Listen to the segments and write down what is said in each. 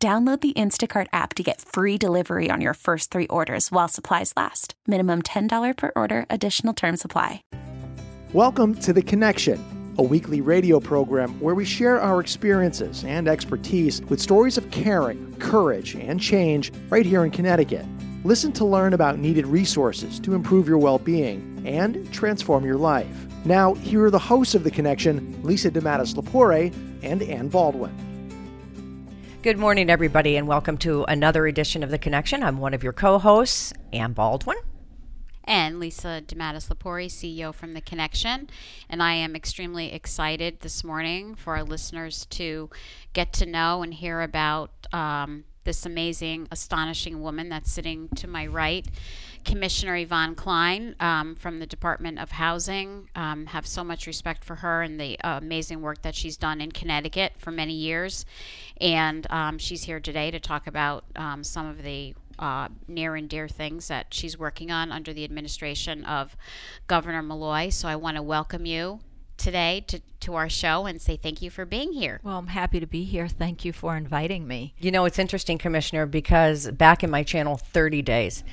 Download the Instacart app to get free delivery on your first three orders while supplies last. Minimum $10 per order, additional term supply. Welcome to The Connection, a weekly radio program where we share our experiences and expertise with stories of caring, courage, and change right here in Connecticut. Listen to learn about needed resources to improve your well being and transform your life. Now, here are the hosts of The Connection, Lisa DeMatteis Lepore and Ann Baldwin. Good morning, everybody, and welcome to another edition of The Connection. I'm one of your co hosts, Ann Baldwin. And Lisa DeMatteis Lepore, CEO from The Connection. And I am extremely excited this morning for our listeners to get to know and hear about um, this amazing, astonishing woman that's sitting to my right. Commissioner Evonne Klein um, from the Department of Housing. Um, have so much respect for her and the uh, amazing work that she's done in Connecticut for many years. And um, she's here today to talk about um, some of the uh, near and dear things that she's working on under the administration of Governor Malloy. So I want to welcome you today to, to our show and say thank you for being here. Well, I'm happy to be here. Thank you for inviting me. You know, it's interesting, Commissioner, because back in my channel 30 days,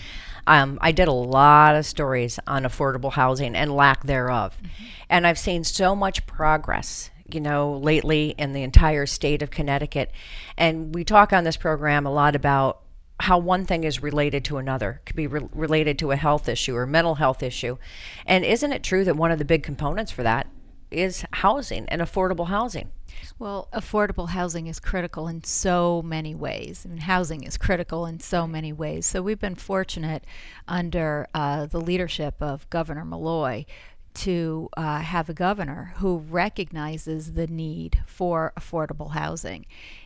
um, I did a lot of stories on affordable housing and lack thereof. Mm-hmm. And I've seen so much progress you know, lately in the entire state of Connecticut. And we talk on this program a lot about how one thing is related to another it could be re- related to a health issue or mental health issue and isn't it true that one of the big components for that is housing and affordable housing. Well, affordable housing is critical in so many ways, and housing is critical in so many ways. So we've been fortunate under uh, the leadership of Governor Malloy to uh, have a governor who recognizes the need for affordable housing.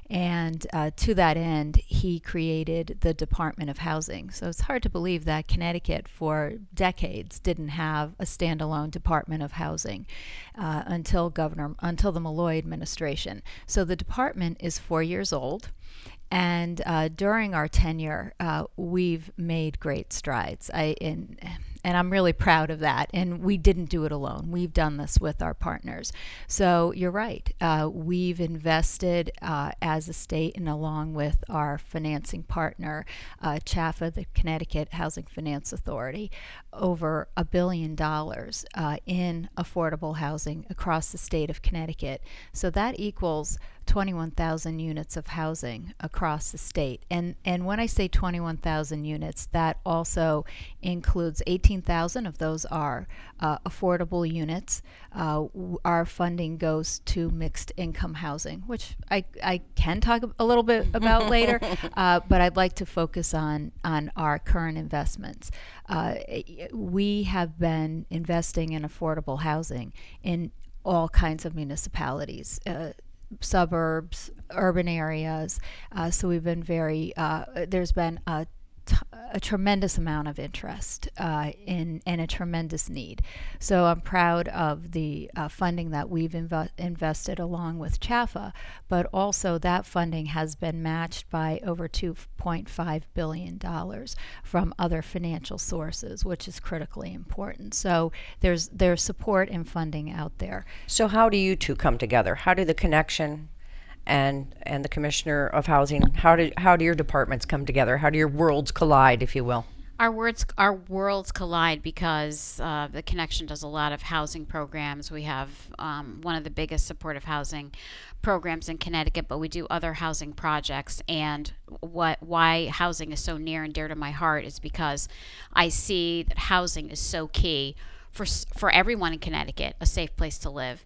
And uh, to that end, he created the Department of Housing. So it's hard to believe that Connecticut, for decades, didn't have a standalone Department of Housing uh, until Governor until the Malloy administration. So the department is four years old. And uh, during our tenure, uh, we've made great strides. I in and I'm really proud of that. And we didn't do it alone. We've done this with our partners. So you're right. Uh, we've invested uh, as a state and along with our financing partner, uh, CHFA, the Connecticut Housing Finance Authority, over a billion dollars uh, in affordable housing across the state of Connecticut. So that equals 21,000 units of housing across the state. And and when I say 21,000 units, that also includes 18,000 of those are uh, affordable units. Uh, our funding goes to mixed income housing, which I, I can talk a little bit about later, uh, but I'd like to focus on on our current investments. Uh, we have been investing in affordable housing in all kinds of municipalities. Uh, suburbs, urban areas. Uh, so we've been very, uh, there's been a a tremendous amount of interest uh, in and a tremendous need. So I'm proud of the uh, funding that we've inv- invested along with CHFA, but also that funding has been matched by over 2.5 billion dollars from other financial sources, which is critically important. So there's there's support and funding out there. So how do you two come together? How do the connection and and the commissioner of housing how do how do your departments come together? How do your worlds collide if you will? Our words our worlds collide because uh, the connection does a lot of housing programs. We have um, one of the biggest supportive housing programs in connecticut but we do other housing projects. And what why housing is so near and dear to my heart is because i see that housing is so key for for everyone in Connecticut a safe place to live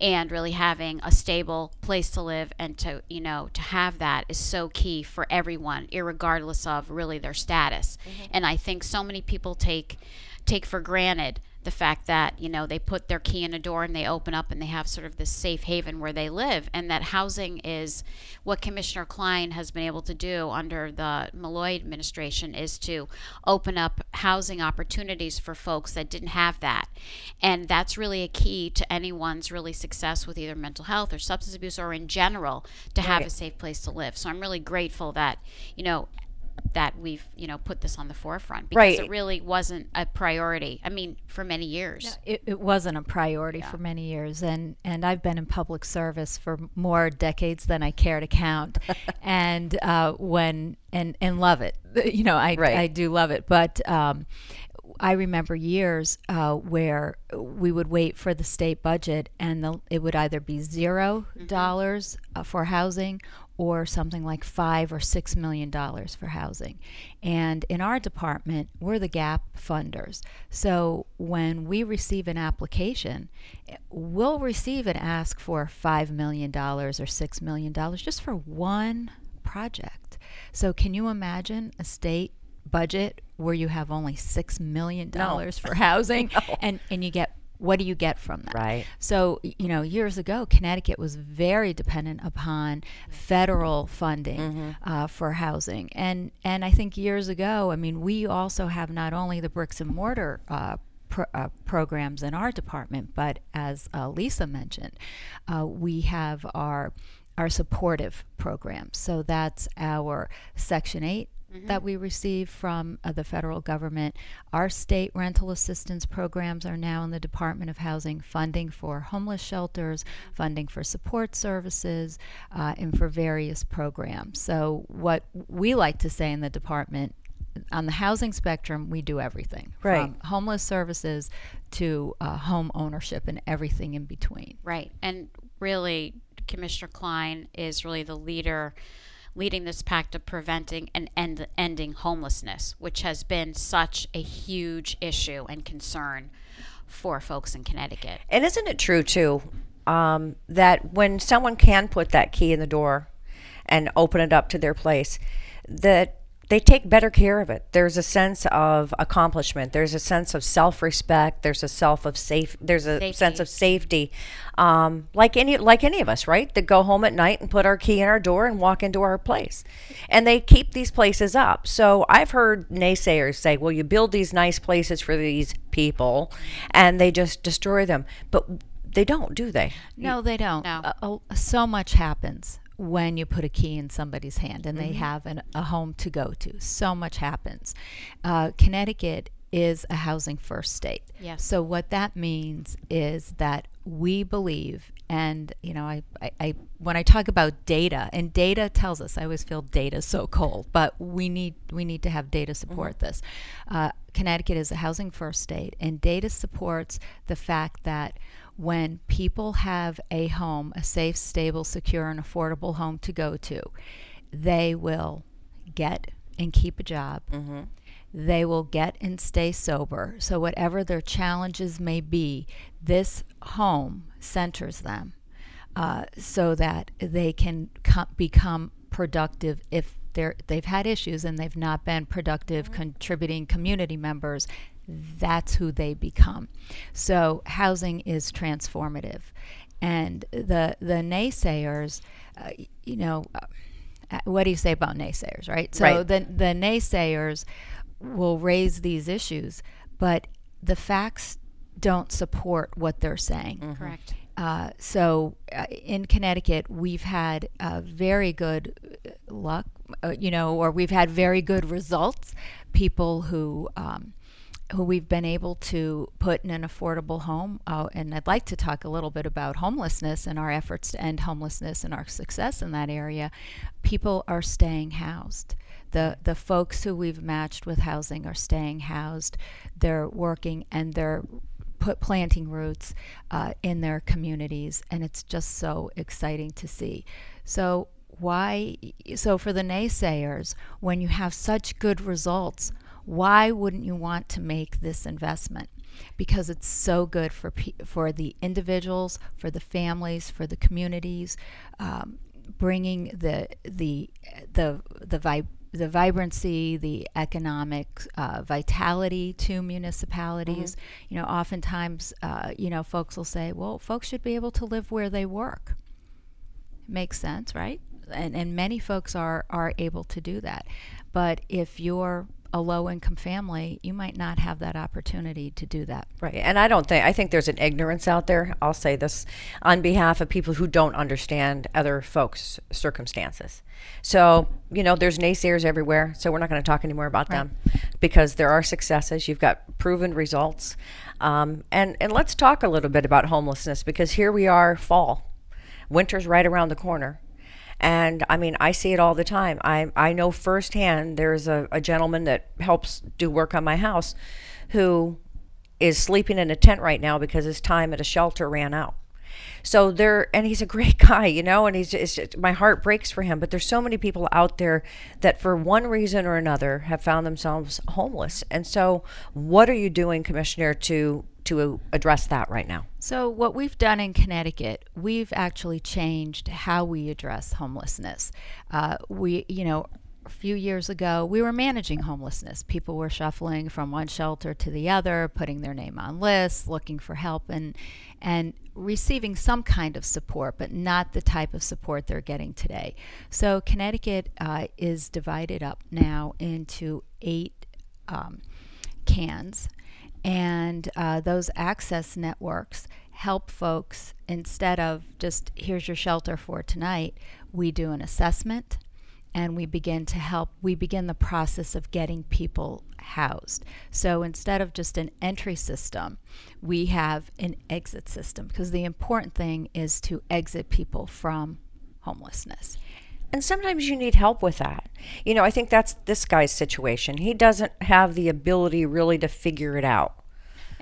and really having a stable place to live and to you know to have that is so key for everyone regardless of really their status mm-hmm. and I think so many people take take for granted the fact that you know they put their key in a door and they open up and they have sort of this safe haven where they live, and that housing is what Commissioner Klein has been able to do under the Malloy administration is to open up housing opportunities for folks that didn't have that, and that's really a key to anyone's really success with either mental health or substance abuse or in general to have Right. a safe place to live. So I'm really grateful that you know that we've you know put this on the forefront because Right. it really wasn't a priority. I mean, for many years. It, it wasn't a priority for many years, and, and I've been in public service for more decades than I care to count, and uh, when and and love it. You know, I Right. I do love it, but. Um, I remember years uh, where we would wait for the state budget, and the, it would either be 0 dollars uh, for housing, or something like five or six million dollars for housing. And in our department, we're the gap funders. So when we receive an application, we'll receive an ask for five million dollars or six million dollars just for one project. So can you imagine a state budget where you have only six million dollars for housing and, and you get what do you get from that? Right. So, you know, years ago, Connecticut was very dependent upon federal funding uh, for housing. And, and I think years ago, I mean, we also have not only the bricks and mortar uh, pro- uh, programs in our department, but as uh, Lisa mentioned, uh, we have our our supportive programs. So that's our Section 8 that we receive from uh, the federal government. Our state rental assistance programs are now in the Department of Housing, funding for homeless shelters, funding for support services, uh, and for various programs. So, what we like to say in the department on the housing spectrum, we do everything Right. from homeless services to uh, home ownership and everything in between. Right. And really, Commissioner Klein is really the leader leading this pact of preventing and end, ending homelessness, which has been such a huge issue and concern for folks in Connecticut. And isn't it true too um, that when someone can put that key in the door and open it up to their place, that they take better care of it. There's a sense of accomplishment. There's a sense of self-respect. There's a self of safe. There's a Safety. sense of safety, um, like any like any of us, right? That go home at night and put our key in our door and walk into our place, and they keep these places up. So I've heard naysayers say, "Well, you build these nice places for these people, and they just destroy them," but they don't, do they? No, they don't. No. Uh, uh, so much happens when you put a key in somebody's hand and they have an, a home to go to. So much happens. Uh, Connecticut is a housing first state. Yes. So what that means is that we believe, and you know, I, I, I when I talk about data, and data tells us, I always feel data so cold, but we need we need to have data support this. Uh, Connecticut is a housing first state, and data supports the fact that when people have a home, a safe, stable, secure, and affordable home to go to, they will get and keep a job. They will get and stay sober. So, whatever their challenges may be, this home centers them uh, so that they can co- become productive if they're, they've had issues and they've not been productive, contributing community members. That's who they become. So, housing is transformative. And the, the naysayers, uh, you know, uh, uh, what do you say about naysayers, right? So Right. the the naysayers will raise these issues, but the facts don't support what they're saying. Correct. Uh, so uh, in Connecticut, we've had uh, very good uh, luck, uh, you know, or we've had very good results. People who um, who we've been able to put in an affordable home. Uh, and I'd like to talk a little bit about homelessness and our efforts to end homelessness and our success in that area. People are staying housed. The, the folks who we've matched with housing are staying housed. They're working and they're put planting roots uh, in their communities, and it's just so exciting to see. So why? So for the naysayers, when you have such good results, why wouldn't you want to make this investment? Because it's so good for pe- for the individuals, for the families, for the communities, um, bringing the the the the vi- the vibrancy, the economic uh, vitality to municipalities. You know, oftentimes, uh, you know, folks will say, well, folks should be able to live where they work. Makes sense, right? And, and many folks are, are able to do that. But if you're a low income family, you might not have that opportunity to do that. Right. And I don't think, I think there's an ignorance out there. I'll say this on behalf of people who don't understand other folks' circumstances. So, you know, there's naysayers everywhere. So we're not going to talk anymore about them because there are successes. You've got proven results. Um, and, and let's talk a little bit about homelessness because here we are, fall. Winter's right around the corner. And I mean, I see it all the time. I, I know firsthand there's a, a gentleman that helps do work on my house who is sleeping in a tent right now because his time at a shelter ran out. So there, and he's a great guy, you know, and he's just, my heart breaks for him. But there's so many people out there that, for one reason or another, have found themselves homeless. And so, what are you doing, Commissioner, to to address that right now? So, what we've done in Connecticut, we've actually changed how we address homelessness. Uh, we, you know, a few years ago, we were managing homelessness. People were shuffling from one shelter to the other, putting their name on lists, looking for help, and and receiving some kind of support, but not the type of support they're getting today. So Connecticut uh, is divided up now into eight um, CANs, and uh, those access networks help folks instead of just here's your shelter for tonight. We do an assessment and we begin to help we begin the process of getting people housed so instead of just an entry system we have an exit system because the important thing is to exit people from homelessness and sometimes you need help with that. You know, I think that's this guy's situation. He doesn't have the ability really to figure it out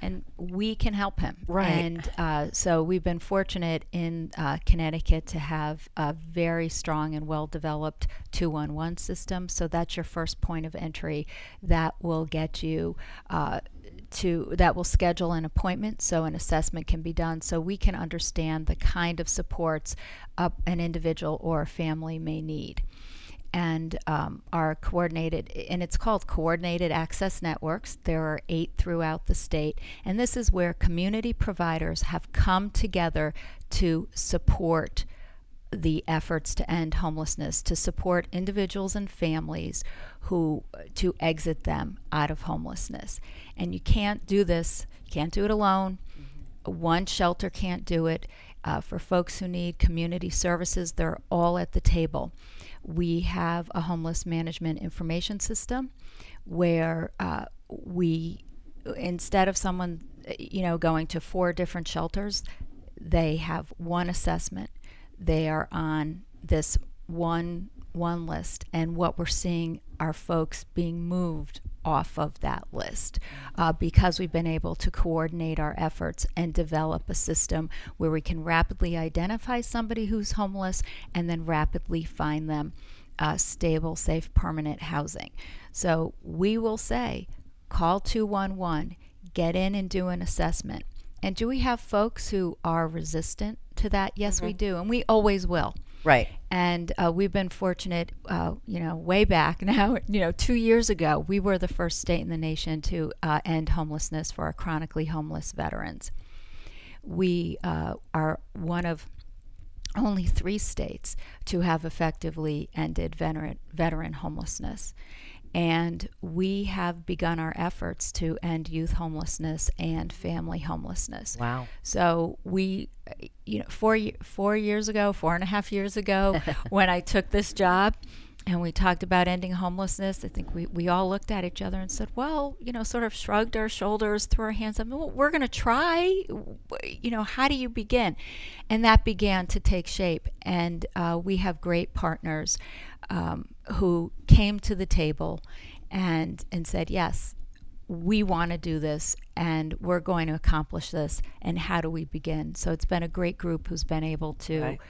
and we can help him. Right. And uh, so we've been fortunate in uh, Connecticut to have a very strong and well developed 211 system. So that's your first point of entry that will get you. Uh, to that will schedule an appointment so an assessment can be done so we can understand the kind of supports an individual or a family may need and um, are coordinated, and it's called Coordinated Access Networks. There are eight throughout the state, and this is where community providers have come together to support the efforts to end homelessness, to support individuals and families who to exit them out of homelessness. And you can't do this, you can't do it alone. Mm-hmm. One shelter can't do it. Uh, for folks who need community services, they're all at the table we have a homeless management information system where uh, we, instead of someone, you know, going to four different shelters, they have one assessment. They are on this one one list, and what we're seeing are folks being moved off of that list uh, because we've been able to coordinate our efforts and develop a system where we can rapidly identify somebody who's homeless and then rapidly find them uh, stable, safe, permanent housing. So we will say call 211, get in and do an assessment. And do we have folks who are resistant to that? Yes, mm-hmm. we do, and we always will. Right. And uh, we've been fortunate, uh, you know, way back now, you know, two years ago, we were the first state in the nation to uh, end homelessness for our chronically homeless veterans. We uh, are one of only three states to have effectively ended veteran, veteran homelessness. And we have begun our efforts to end youth homelessness and family homelessness. Wow. So we, you know, four, four years ago, four and a half years ago, when I took this job, and we talked about ending homelessness. I think we, we all looked at each other and said, well, you know, sort of shrugged our shoulders, threw our hands up. Well, we're going to try. You know, how do you begin? And that began to take shape. And uh, we have great partners um, who came to the table and, and said, yes, we want to do this and we're going to accomplish this. And how do we begin? So it's been a great group who's been able to. Right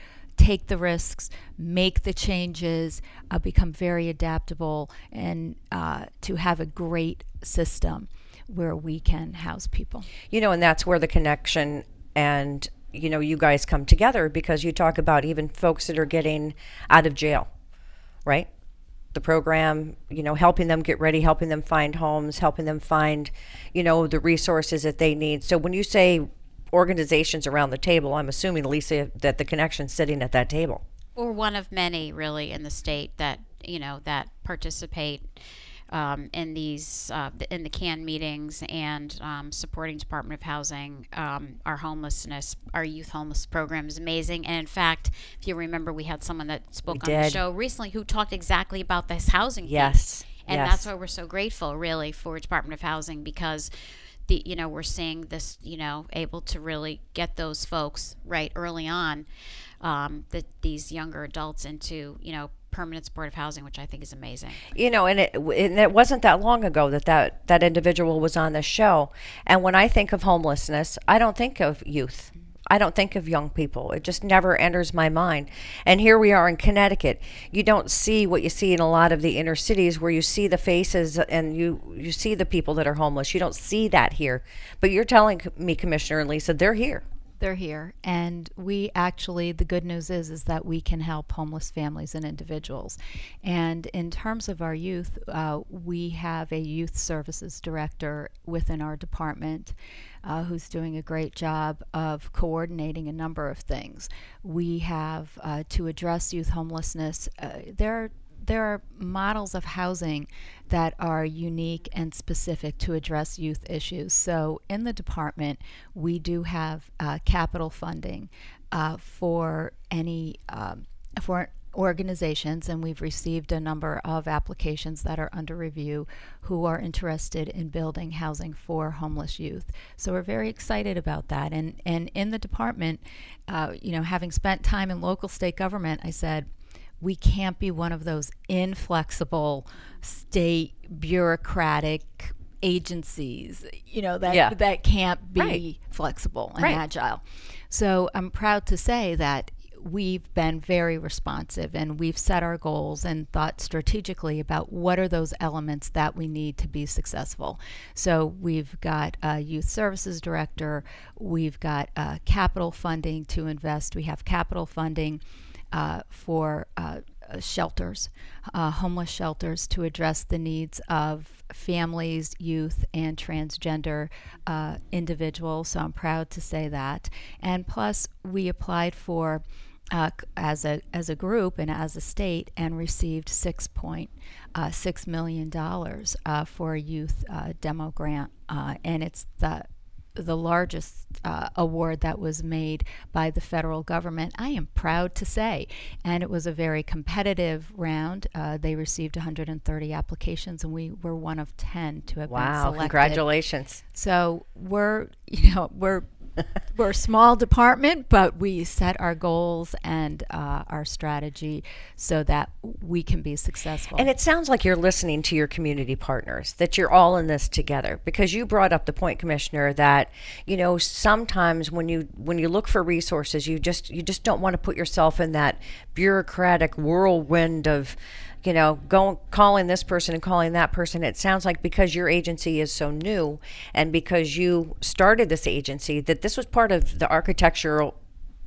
take the risks, make the changes, uh, become very adaptable, and uh, to have a great system where we can house people. You know, and that's where the connection and you know you guys come together because you talk about even folks that are getting out of jail, right? The program, you know, helping them get ready, helping them find homes, helping them find, you know, the resources that they need. So when you say organizations around the table, I'm assuming, Lisa, that the connection's sitting at that table. Or one of many, really, in the state that, you know, that participate um, in these uh, in the CAN meetings and um, supporting Department of Housing. Um, our homelessness, our youth homeless program is amazing. And in fact, if you remember, we had someone that spoke We on the show recently who talked exactly about this housing. piece. Yes, and yes. that's why we're so grateful, really, for Department of Housing because. The, you know we're seeing this you know able to really get those folks right early on um, that these younger adults into you know permanent supportive housing which i think is amazing you know, and it and it wasn't that long ago that that that individual was on the show. And when I think of homelessness, I don't think of youth. I don't think of young people. It just never enters my mind. And here we are in Connecticut. You don't see what you see in a lot of the inner cities where you see the faces and you you see the people that are homeless. You don't see that here. But you're telling me, Commissioner and Lisa, they're here. They're here, and we actually the good news is is that we can help homeless families and individuals. And in terms of our youth, uh, we have a youth services director within our department. Uh, who's doing a great job of coordinating a number of things. We have uh, to address youth homelessness. Uh, there are there are models of housing that are unique and specific to address youth issues. So, in the department, we do have uh, capital funding uh, for any um, for organizations, and we've received a number of applications that are under review who are interested in building housing for homeless youth. So we're very excited about that. And and in the department, uh, you know, having spent time in local state government, I said we can't be one of those inflexible state bureaucratic agencies you know that Yeah. that can't be Right. flexible and Right. agile so i'm proud to say that we've been very responsive and we've set our goals and thought strategically about what are those elements that we need to be successful. So we've got a youth services director, we've got uh, capital funding to invest, we have capital funding uh, for uh, shelters, uh, homeless shelters to address the needs of families, youth, and transgender uh, individuals. So I'm proud to say that. And plus, we applied for. Uh, as a as a group and as a state, and received six point uh, six million dollars uh, for a youth uh, demo grant, and it's the the largest uh, award that was made by the federal government. I am proud to say, and it was a very competitive round. Uh, they received 130 applications, and we were one of 10 to have been Wow! Congratulations. So we're, you know, we're we're a small department, but we set our goals and uh, our strategy so that we can be successful. And it sounds like you're listening to your community partners, that you're all in this together. Because you brought up the point, Commissioner, that you know sometimes when you when you look for resources, you just you just don't want to put yourself in that bureaucratic whirlwind of you know going calling this person and calling that person it sounds like because your agency is so new and because you started this agency that this was part of the architectural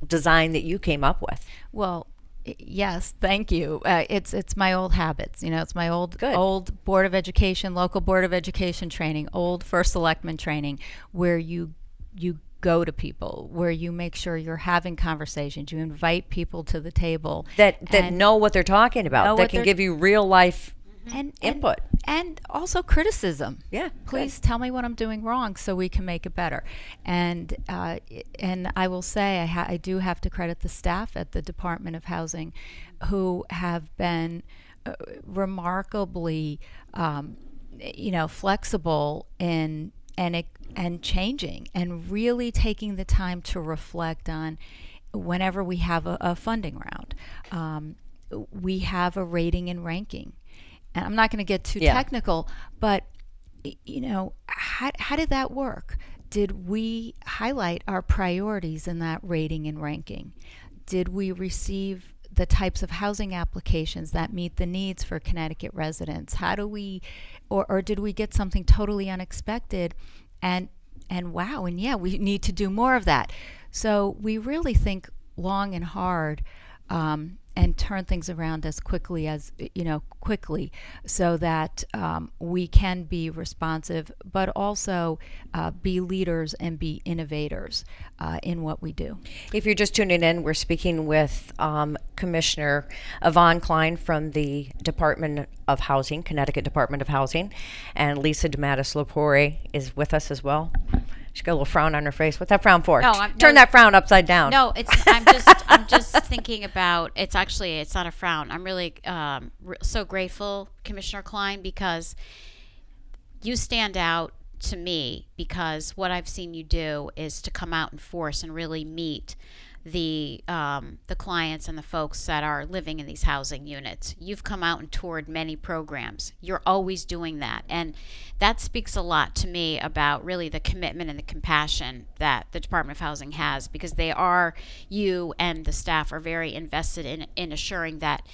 design that you came up with Well, yes, thank you. Uh, it's it's my old habits. You know, it's my old Good. old board of education, local board of education training, old first selectman training, where you you go to people, where you make sure you're having conversations, you invite people to the table that that know what they're talking about that can give you real life and, input. and, and also criticism. Yeah, please tell me what I'm doing wrong so we can make it better. And uh, and I will say I, ha- I do have to credit the staff at the Department of Housing, who have been uh, remarkably, um, you know, flexible in and it, and changing and really taking the time to reflect on whenever we have a, a funding round. Um, we have a rating and ranking. And I'm not going to get too Yeah. technical, but you know, how, how did that work? Did we highlight our priorities in that rating and ranking? Did we receive the types of housing applications that meet the needs for Connecticut residents? How do we, or, or did we get something totally unexpected? And and wow, and yeah, we need to do more of that. So we really think long and hard um, and turn things around as quickly as you know quickly so that um, we can be responsive but also uh, be leaders and be innovators uh, in what we do. If you're just tuning in we're speaking with um, commissioner evonne klein from the department of housing connecticut department of housing and lisa dematteis lepore is with us as well She's got a little frown on her face. What's that frown for? No, I'm- Turn no. that frown upside down. No, it's. I'm just. I'm just thinking about. It's actually. It's not a frown. I'm really um, r- so grateful, Commissioner Klein, because you stand out to me because what I've seen you do is to come out in force and really meet the um, the clients and the folks that are living in these housing units. You've come out and toured many programs. You're always doing that, and that speaks a lot to me about really the commitment and the compassion that the Department of Housing has because they are you and the staff are very invested in in assuring that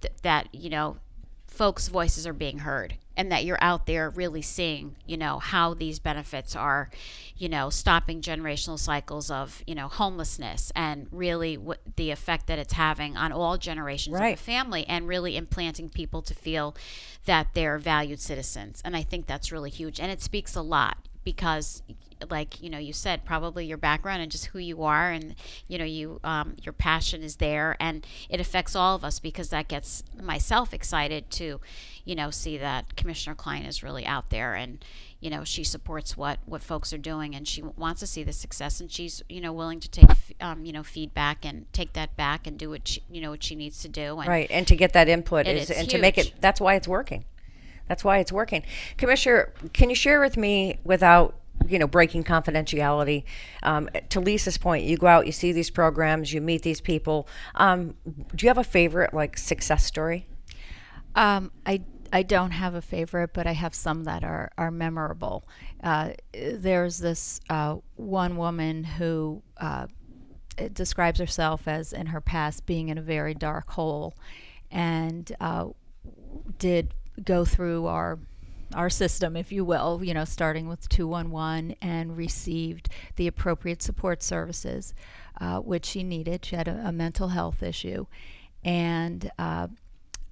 th- that you know folks' voices are being heard and that you're out there really seeing, you know, how these benefits are, you know, stopping generational cycles of, you know, homelessness and really what the effect that it's having on all generations Right. of the family and really implanting people to feel that they're valued citizens. And I think that's really huge. And it speaks a lot because like you know you said probably your background and just who you are and you know you um, your passion is there and it affects all of us because that gets myself excited to you know see that commissioner klein is really out there and you know she supports what what folks are doing and she wants to see the success and she's you know willing to take um, you know feedback and take that back and do what she, you know what she needs to do and Right, and to get that input is, and to make it. That's why it's working. That's why it's working. Commissioner, can you share with me without you know breaking confidentiality? Um, to Lisa's point, you go out, you see these programs, you meet these people. Um, do you have a favorite like success story? Um, I I don't have a favorite, but I have some that are are memorable. Uh, there's this uh, one woman who uh, describes herself as in her past being in a very dark hole, and uh, did go through our our system, if you will, you know, starting with 211 and received the appropriate support services, uh, which she needed. She had a, a mental health issue. And uh,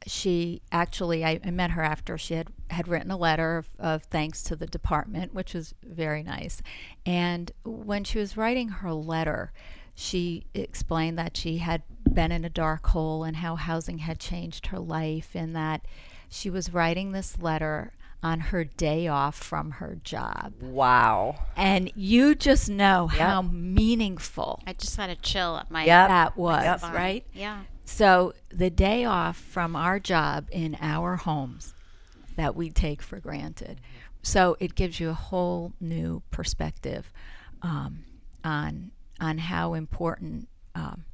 she actually, I, I met her after she had, had written a letter of, of thanks to the department, which was very nice. And when she was writing her letter, she explained that she had been in a dark hole and how housing had changed her life, and that she was writing this letter on her day off from her job. Wow. And you just know how meaningful i just had a chill at my Yep. that was, Yep. right? yeah So the day off from our job in our homes that we take for granted. So it gives you a whole new perspective um, on on how important um,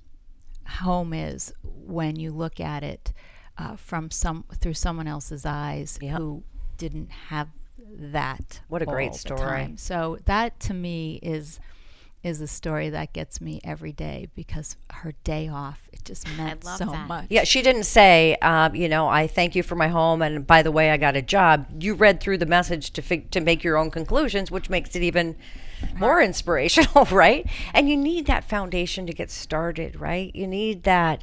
home is when you look at it uh, from some through someone else's eyes Yep. who didn't have that. What a great all the story. time. So that to me is is a story that gets me every day because her day off it just meant so that. much. Yeah, she didn't say, um, you know, I thank you for my home, and by the way, I got a job. You read through the message to fig- to make your own conclusions, which makes it even more inspirational, right? And you need that foundation to get started, right? You need that,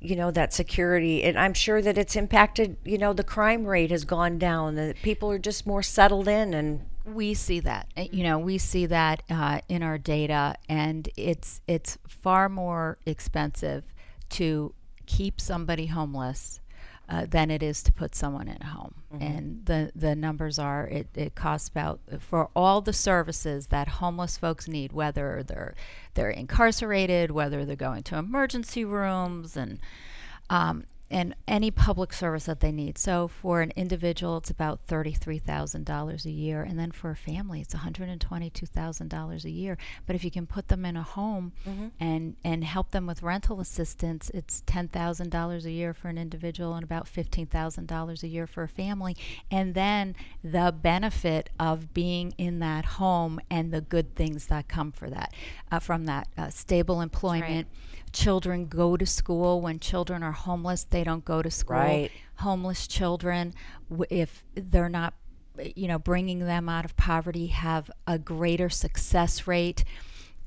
you know, that security, and I'm sure that it's impacted. You know, the crime rate has gone down. That people are just more settled in, and we see that Uh, you know we see that uh, in our data and it's it's far more expensive to keep somebody homeless uh, than it is to put someone in a home and the the numbers are it, it costs about for all the services that homeless folks need whether they're they're incarcerated whether they're going to emergency rooms and um, and any public service that they need. So for an individual, it's about thirty-three thousand dollars a year, and then for a family, it's one hundred and twenty-two thousand dollars a year. But if you can put them in a home and and help them with rental assistance, it's ten thousand dollars a year for an individual and about fifteen thousand dollars a year for a family. And then the benefit of being in that home and the good things that come for that, uh, from that uh, stable employment children go to school when children are homeless they don't go to school Right. homeless children w- if they're not you know bringing them out of poverty have a greater success rate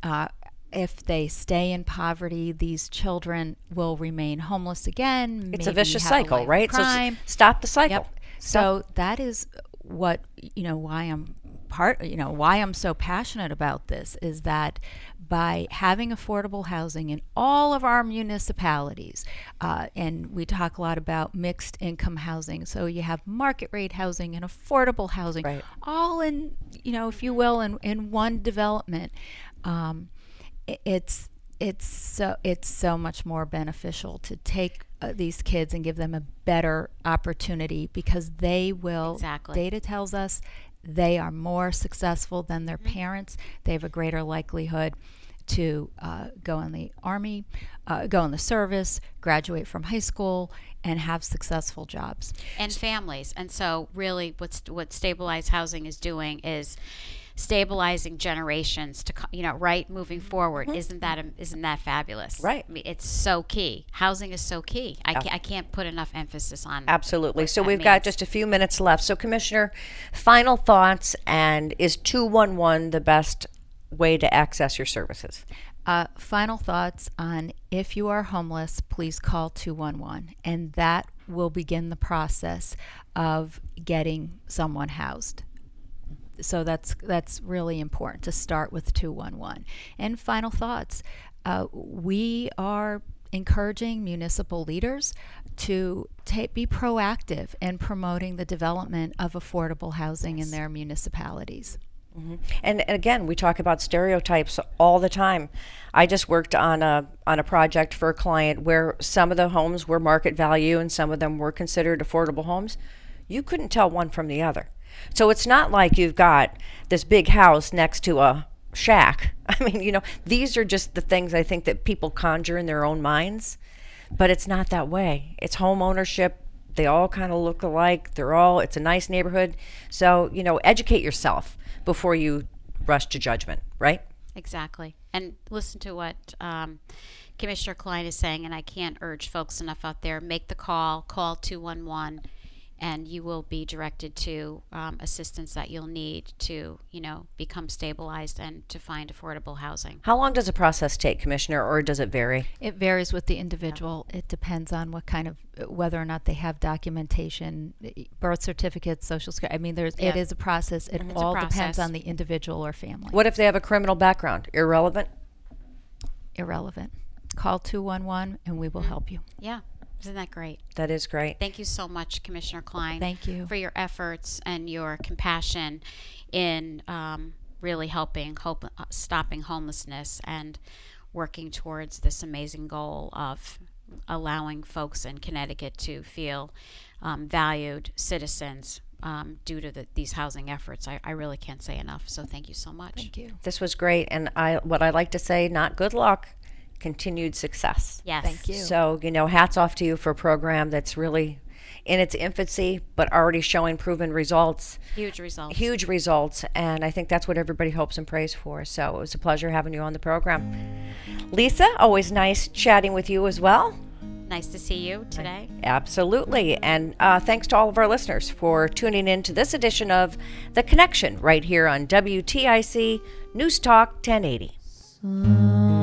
uh, if they stay in poverty, these children will remain homeless again. It's a vicious cycle, life right? So stop the cycle. Yep. So that is what you know why I'm part you know why I'm so passionate about this is that by having affordable housing in all of our municipalities, uh, and we talk a lot about mixed income housing. So you have market rate housing and affordable housing, Right. all in you know, if you will, in in one development. Um, it's it's so it's so much more beneficial to take uh, these kids and give them a better opportunity because they will Exactly. data tells us they are more successful than their Mm-hmm. parents they have a greater likelihood to uh, go in the army uh, go in the service graduate from high school and have successful jobs and families. And so, really, what's what stabilized housing is doing is stabilizing generations to you know right moving forward. Isn't that am- isn't that fabulous? Right. I mean, it's so key. Housing is so key. I can't, I can't put enough emphasis on. Absolutely. So we've got just a few minutes left. So, Commissioner, final thoughts and is 211 the best way to access your services? Uh, final thoughts on if you are homeless, please call 211, and that will begin the process of getting someone housed. So that's that's really important to start with 211. And final thoughts, uh, we are encouraging municipal leaders to ta- be proactive in promoting the development of affordable housing in their municipalities. And, and again, we talk about stereotypes all the time. I just worked on a on a project for a client where some of the homes were market value and some of them were considered affordable homes. You couldn't tell one from the other. So it's not like you've got this big house next to a shack. I mean, you know, these are just the things I think that people conjure in their own minds, but it's not that way. It's home ownership. They all kind of look alike. They're all, it's a nice neighborhood. So, you know, educate yourself before you rush to judgment, right? Exactly. And listen to what um, Commissioner Klein is saying, and I can't urge folks enough out there make the call, call 211, and you will be directed to um, assistance that you'll need to, you know, become stabilized and to find affordable housing. How long does a process take, Commissioner, or does it vary? It varies with the individual. It depends on what kind of whether or not they have documentation, birth certificates, social security. I mean, there's it Yeah. is a process. It a all depends on the individual or family. What if they have a criminal background? Irrelevant? Irrelevant. Call two one one and we will help you. Yeah. Isn't that great? That is great. Thank you so much, Commissioner Klein. Thank you. for your efforts and your compassion in um, really helping hope, uh, stopping homelessness and working towards this amazing goal of allowing folks in Connecticut to feel um, valued citizens um, due to the, these housing efforts. I, I really can't say enough. So thank you so much. Thank you. This was great. And I what I like to say, not good luck, continued success. Yes. Thank you. So, you know, hats off to you for a program that's really in its infancy, but already showing proven results, Huge results. huge results. And I think that's what everybody hopes and prays for. So it was a pleasure having you on the program. Lisa, always nice chatting with you as well. Nice to see you today. Absolutely. And uh, thanks to all of our listeners for tuning in to this edition of The Connection right here on WTIC News Talk 1080. over